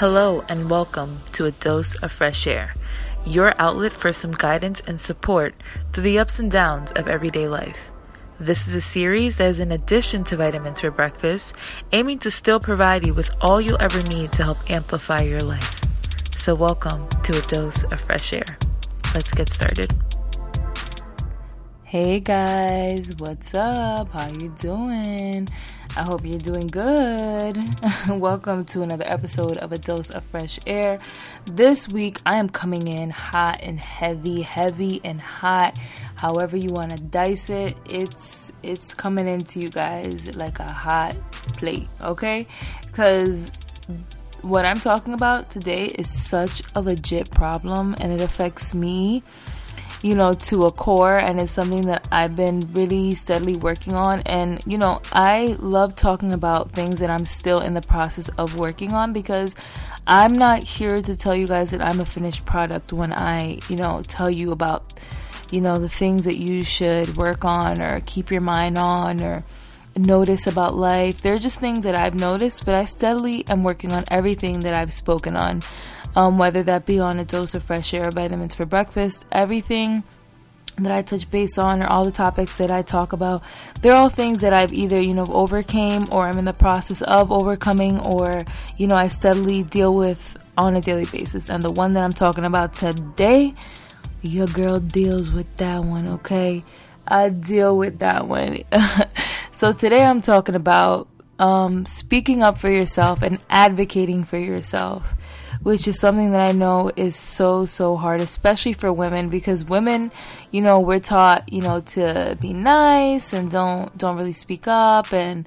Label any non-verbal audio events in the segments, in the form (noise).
Hello, and welcome to A Dose of Fresh Air, your outlet for some guidance and support through the ups and downs of everyday life. This is a series that is in addition to vitamins for breakfast, aiming to still provide you with all you'll ever need to help amplify your life. So, welcome to A Dose of Fresh Air. Let's get started. Hey guys, what's up? How you doing? I hope you're doing good. (laughs) Welcome to another episode of A Dose of Fresh Air. This week I am coming in hot and heavy, heavy and hot. However you want to dice it, it's it's coming into you guys like a hot plate, okay? Cuz what I'm talking about today is such a legit problem and it affects me you know, to a core, and it's something that I've been really steadily working on. And, you know, I love talking about things that I'm still in the process of working on because I'm not here to tell you guys that I'm a finished product when I, you know, tell you about, you know, the things that you should work on or keep your mind on or notice about life. They're just things that I've noticed, but I steadily am working on everything that I've spoken on um, whether that be on a dose of fresh air or vitamins for breakfast, everything that I touch base on or all the topics that I talk about, they're all things that I've either, you know, overcame or I'm in the process of overcoming or, you know, I steadily deal with on a daily basis. And the one that I'm talking about today, your girl deals with that one, okay? I deal with that one. (laughs) so today I'm talking about um, speaking up for yourself and advocating for yourself which is something that I know is so so hard especially for women because women you know we're taught you know to be nice and don't don't really speak up and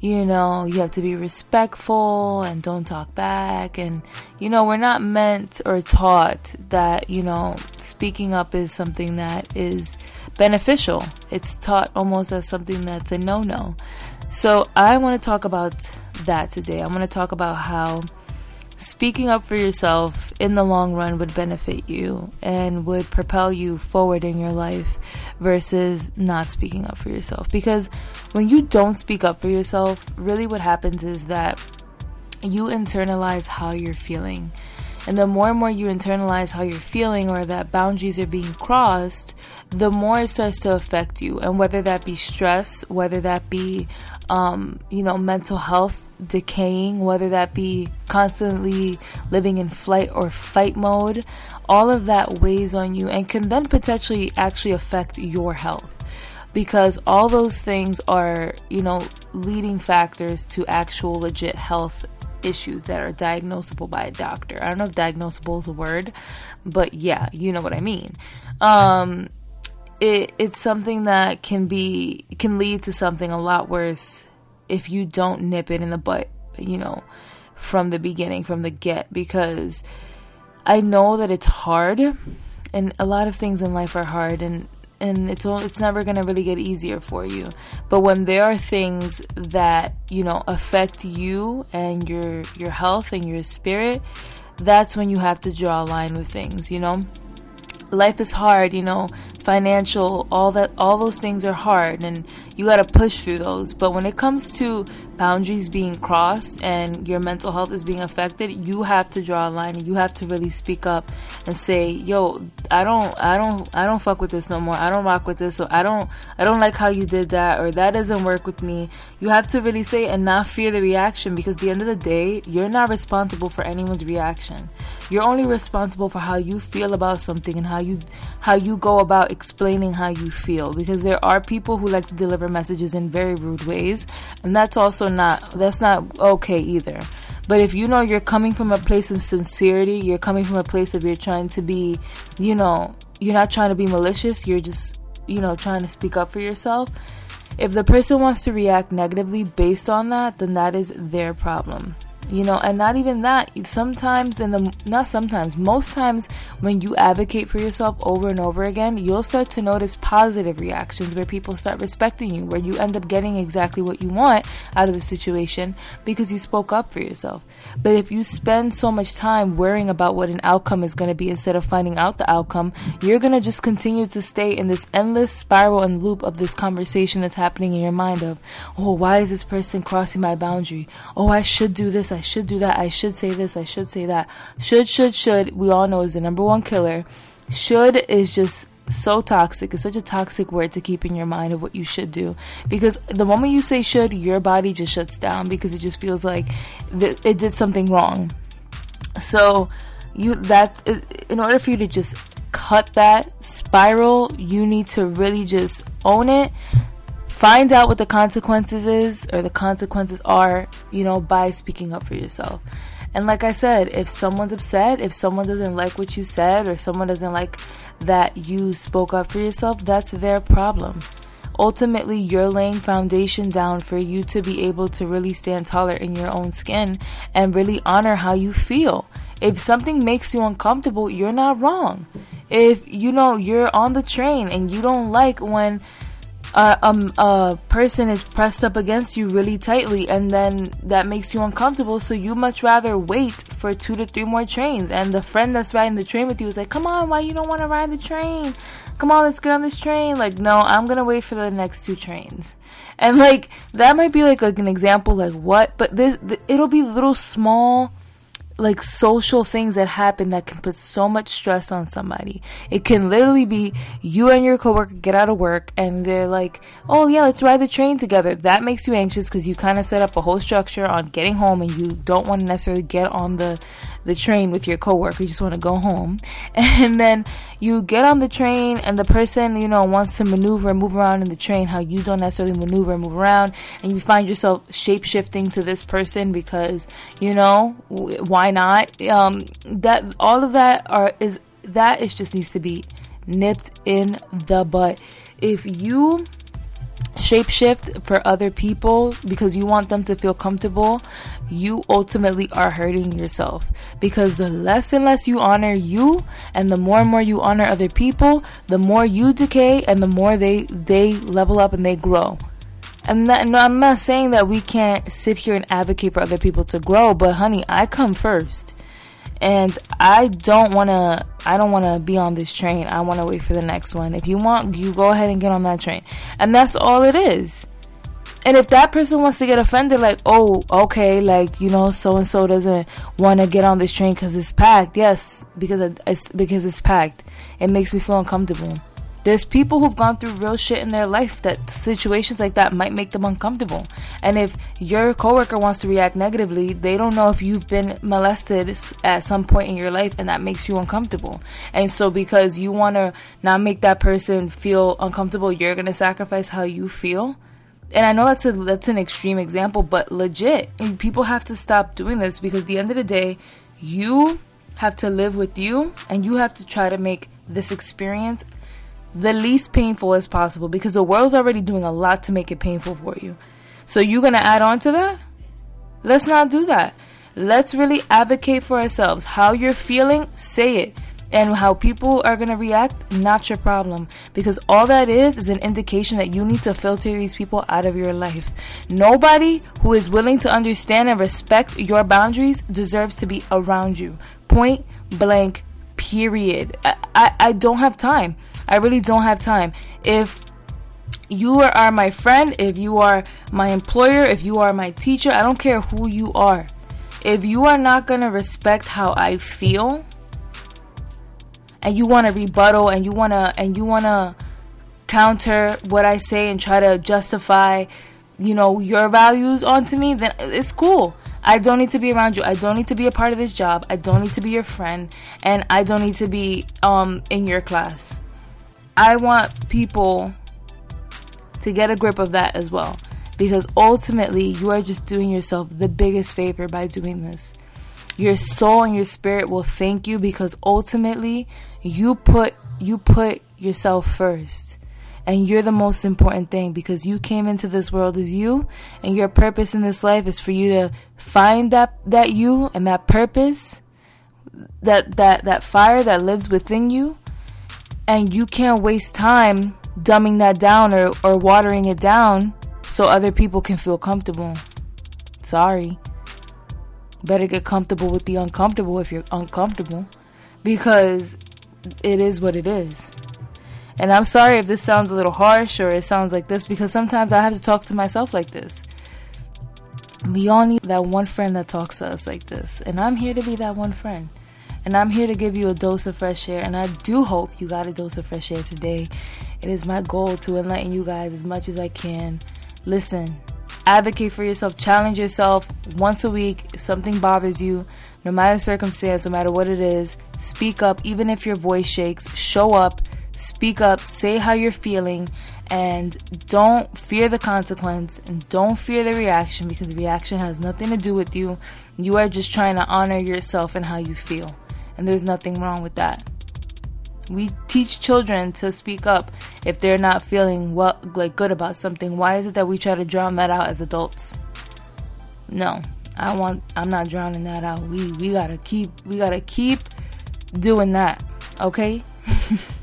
you know you have to be respectful and don't talk back. And you know we're not meant or taught that you know speaking up is something that is beneficial. It's taught almost as something that's a no-no. So i want to talk about that today. I want to talk about how speaking up for yourself in the long run would benefit you and would propel you forward in your life versus not speaking up for yourself. Because when you don't speak up for yourself, really what happens is that you internalize how you're feeling. And the more and more you internalize how you're feeling or that boundaries are being crossed, the more it starts to affect you. And whether that be stress, whether that be, um, you know, mental health decaying, whether that be constantly living in flight or fight mode, all of that weighs on you and can then potentially actually affect your health. Because all those things are, you know, leading factors to actual legit health issues that are diagnosable by a doctor. I don't know if diagnosable is a word, but yeah, you know what I mean. Um, it, it's something that can be can lead to something a lot worse if you don't nip it in the butt, you know, from the beginning, from the get, because I know that it's hard, and a lot of things in life are hard, and and it's all, it's never gonna really get easier for you. But when there are things that you know affect you and your your health and your spirit, that's when you have to draw a line with things. You know, life is hard. You know, financial, all that, all those things are hard, and you got to push through those. But when it comes to boundaries being crossed and your mental health is being affected, you have to draw a line and you have to really speak up and say, "Yo, I don't, I don't, I don't fuck with this no more. I don't rock with this. So I don't, I don't like how you did that, or that doesn't work with me." You have to really say and not fear the reaction because at the end of the day, you're not responsible for anyone's reaction. You're only responsible for how you feel about something and how you, how you go about explaining how you feel. Because there are people who like to deliver messages in very rude ways, and that's also not that's not okay either. But if you know you're coming from a place of sincerity, you're coming from a place of you're trying to be, you know, you're not trying to be malicious, you're just, you know, trying to speak up for yourself. If the person wants to react negatively based on that, then that is their problem you know and not even that sometimes in the not sometimes most times when you advocate for yourself over and over again you'll start to notice positive reactions where people start respecting you where you end up getting exactly what you want out of the situation because you spoke up for yourself. But if you spend so much time worrying about what an outcome is going to be instead of finding out the outcome you're going to just continue to stay in this endless spiral and loop of this conversation that's happening in your mind of oh why is this person crossing my boundary? Oh i should do this I should do that, I should say this, I should say that. Should, should, should, we all know is the number one killer. Should is just so toxic. It's such a toxic word to keep in your mind of what you should do. Because the moment you say should, your body just shuts down because it just feels like th- it did something wrong. So, you that in order for you to just cut that spiral, you need to really just own it. Find out what the consequences is or the consequences are, you know, by speaking up for yourself. And like I said, if someone's upset, if someone doesn't like what you said, or someone doesn't like that you spoke up for yourself, that's their problem. Ultimately, you're laying foundation down for you to be able to really stand taller in your own skin and really honor how you feel. If something makes you uncomfortable, you're not wrong. If you know you're on the train and you don't like when uh, um, a person is pressed up against you really tightly and then that makes you uncomfortable. So you much rather wait for two to three more trains. And the friend that's riding the train with you is like come on why you don't want to ride the train? Come on let's get on this train. Like no i'm gonna wait for the next two trains. And like that might be like, like an example like what? But this it'll be little small like social things that happen that can put so much stress on somebody. It can literally be you and your coworker get out of work and they're like, "Oh yeah, let's ride the train together." That makes you anxious because you kind of set up a whole structure on getting home and you don't want to necessarily get on the the train with your coworker. You just want to go home. (laughs) And then you get on the train and the person, you know, wants to maneuver and move around in the train how you don't necessarily maneuver and move around and you find yourself shape shifting to this person because, you know, why not? Um that all of that are is that is just needs to be nipped in the butt. If you shapeshift for other people because you want them to feel comfortable, you ultimately are hurting yourself. Because the less and less you honor you, and the more and more you honor other people, the more you decay and the more they they level up and they grow. And that, no, I'm not saying that we can't sit here and advocate for other people to grow, but honey, I come first and I don't want to I don't want to be on this train. I want to wait for the next one. If you want, you go ahead and get on that train. And that's all it is. And if that person wants to get offended like, "Oh, okay, like, you know, so and so doesn't want to get on this train cuz it's packed." Yes, because it's because it's packed. It makes me feel uncomfortable. There's people who've gone through real shit in their life that situations like that might make them uncomfortable. And if your coworker wants to react negatively, they don't know if you've been molested at some point in your life and that makes you uncomfortable. And so because you want to not make that person feel uncomfortable, you're going to sacrifice how you feel. And I know that's a that's an extreme example, but legit, and people have to stop doing this because at the end of the day, you have to live with you and you have to try to make this experience the least painful as possible because the world's already doing a lot to make it painful for you. So you're going to add on to that? Let's not do that. Let's really advocate for ourselves. How you're feeling, say it. And how people are going to react, not your problem. Because all that is is an indication that you need to filter these people out of your life. Nobody who is willing to understand and respect your boundaries deserves to be around you. Point blank, period. I, I, I don't have time. I really don't have time. If you are my friend, if you are my employer, if you are my teacher, I don't care who you are. If you are not going to respect how I feel and you want to rebuttal and you want to and you want to counter what I say and try to justify, you know, your values onto me, then it's cool. I don't need to be around you. I don't need to be a part of this job. I don't need to be your friend and I don't need to be um in your class. I want people to get a grip of that as well. Because ultimately, you are just doing yourself the biggest favor by doing this. Your soul and your spirit will thank you because ultimately, you put you put yourself first. And you're the most important thing because you came into this world as you, and your purpose in this life is for you to find that that you and that purpose, that that that fire that lives within you, and you can't waste time dumbing that down or, or watering it down so other people can feel comfortable. Sorry. Better get comfortable with the uncomfortable if you're uncomfortable because it is what it is. And I'm sorry if this sounds a little harsh or it sounds like this because sometimes I have to talk to myself like this. We all need that one friend that talks to us like this. And I'm here to be that one friend. And I'm here to give you a dose of fresh air. And I do hope you got a dose of fresh air today. It is my goal to enlighten you guys as much as I can. Listen, advocate for yourself, challenge yourself once a week. If something bothers you, no matter circumstance, no matter what it is, speak up, even if your voice shakes, show up, speak up, say how you're feeling, and don't fear the consequence and don't fear the reaction because the reaction has nothing to do with you. You are just trying to honor yourself and how you feel, and there's nothing wrong with that. We teach children to speak up if they're not feeling well, like good about something. Why is it that we try to drown that out as adults? No, I want. I'm not drowning that out. We we gotta keep. We gotta keep doing that. Okay. (laughs)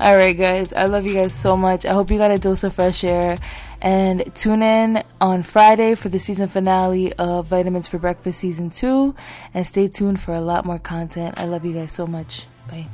All right, guys. I love you guys so much. I hope you got a dose of fresh air. And tune in on Friday for the season finale of Vitamins for Breakfast Season 2. And stay tuned for a lot more content. I love you guys so much. Bye.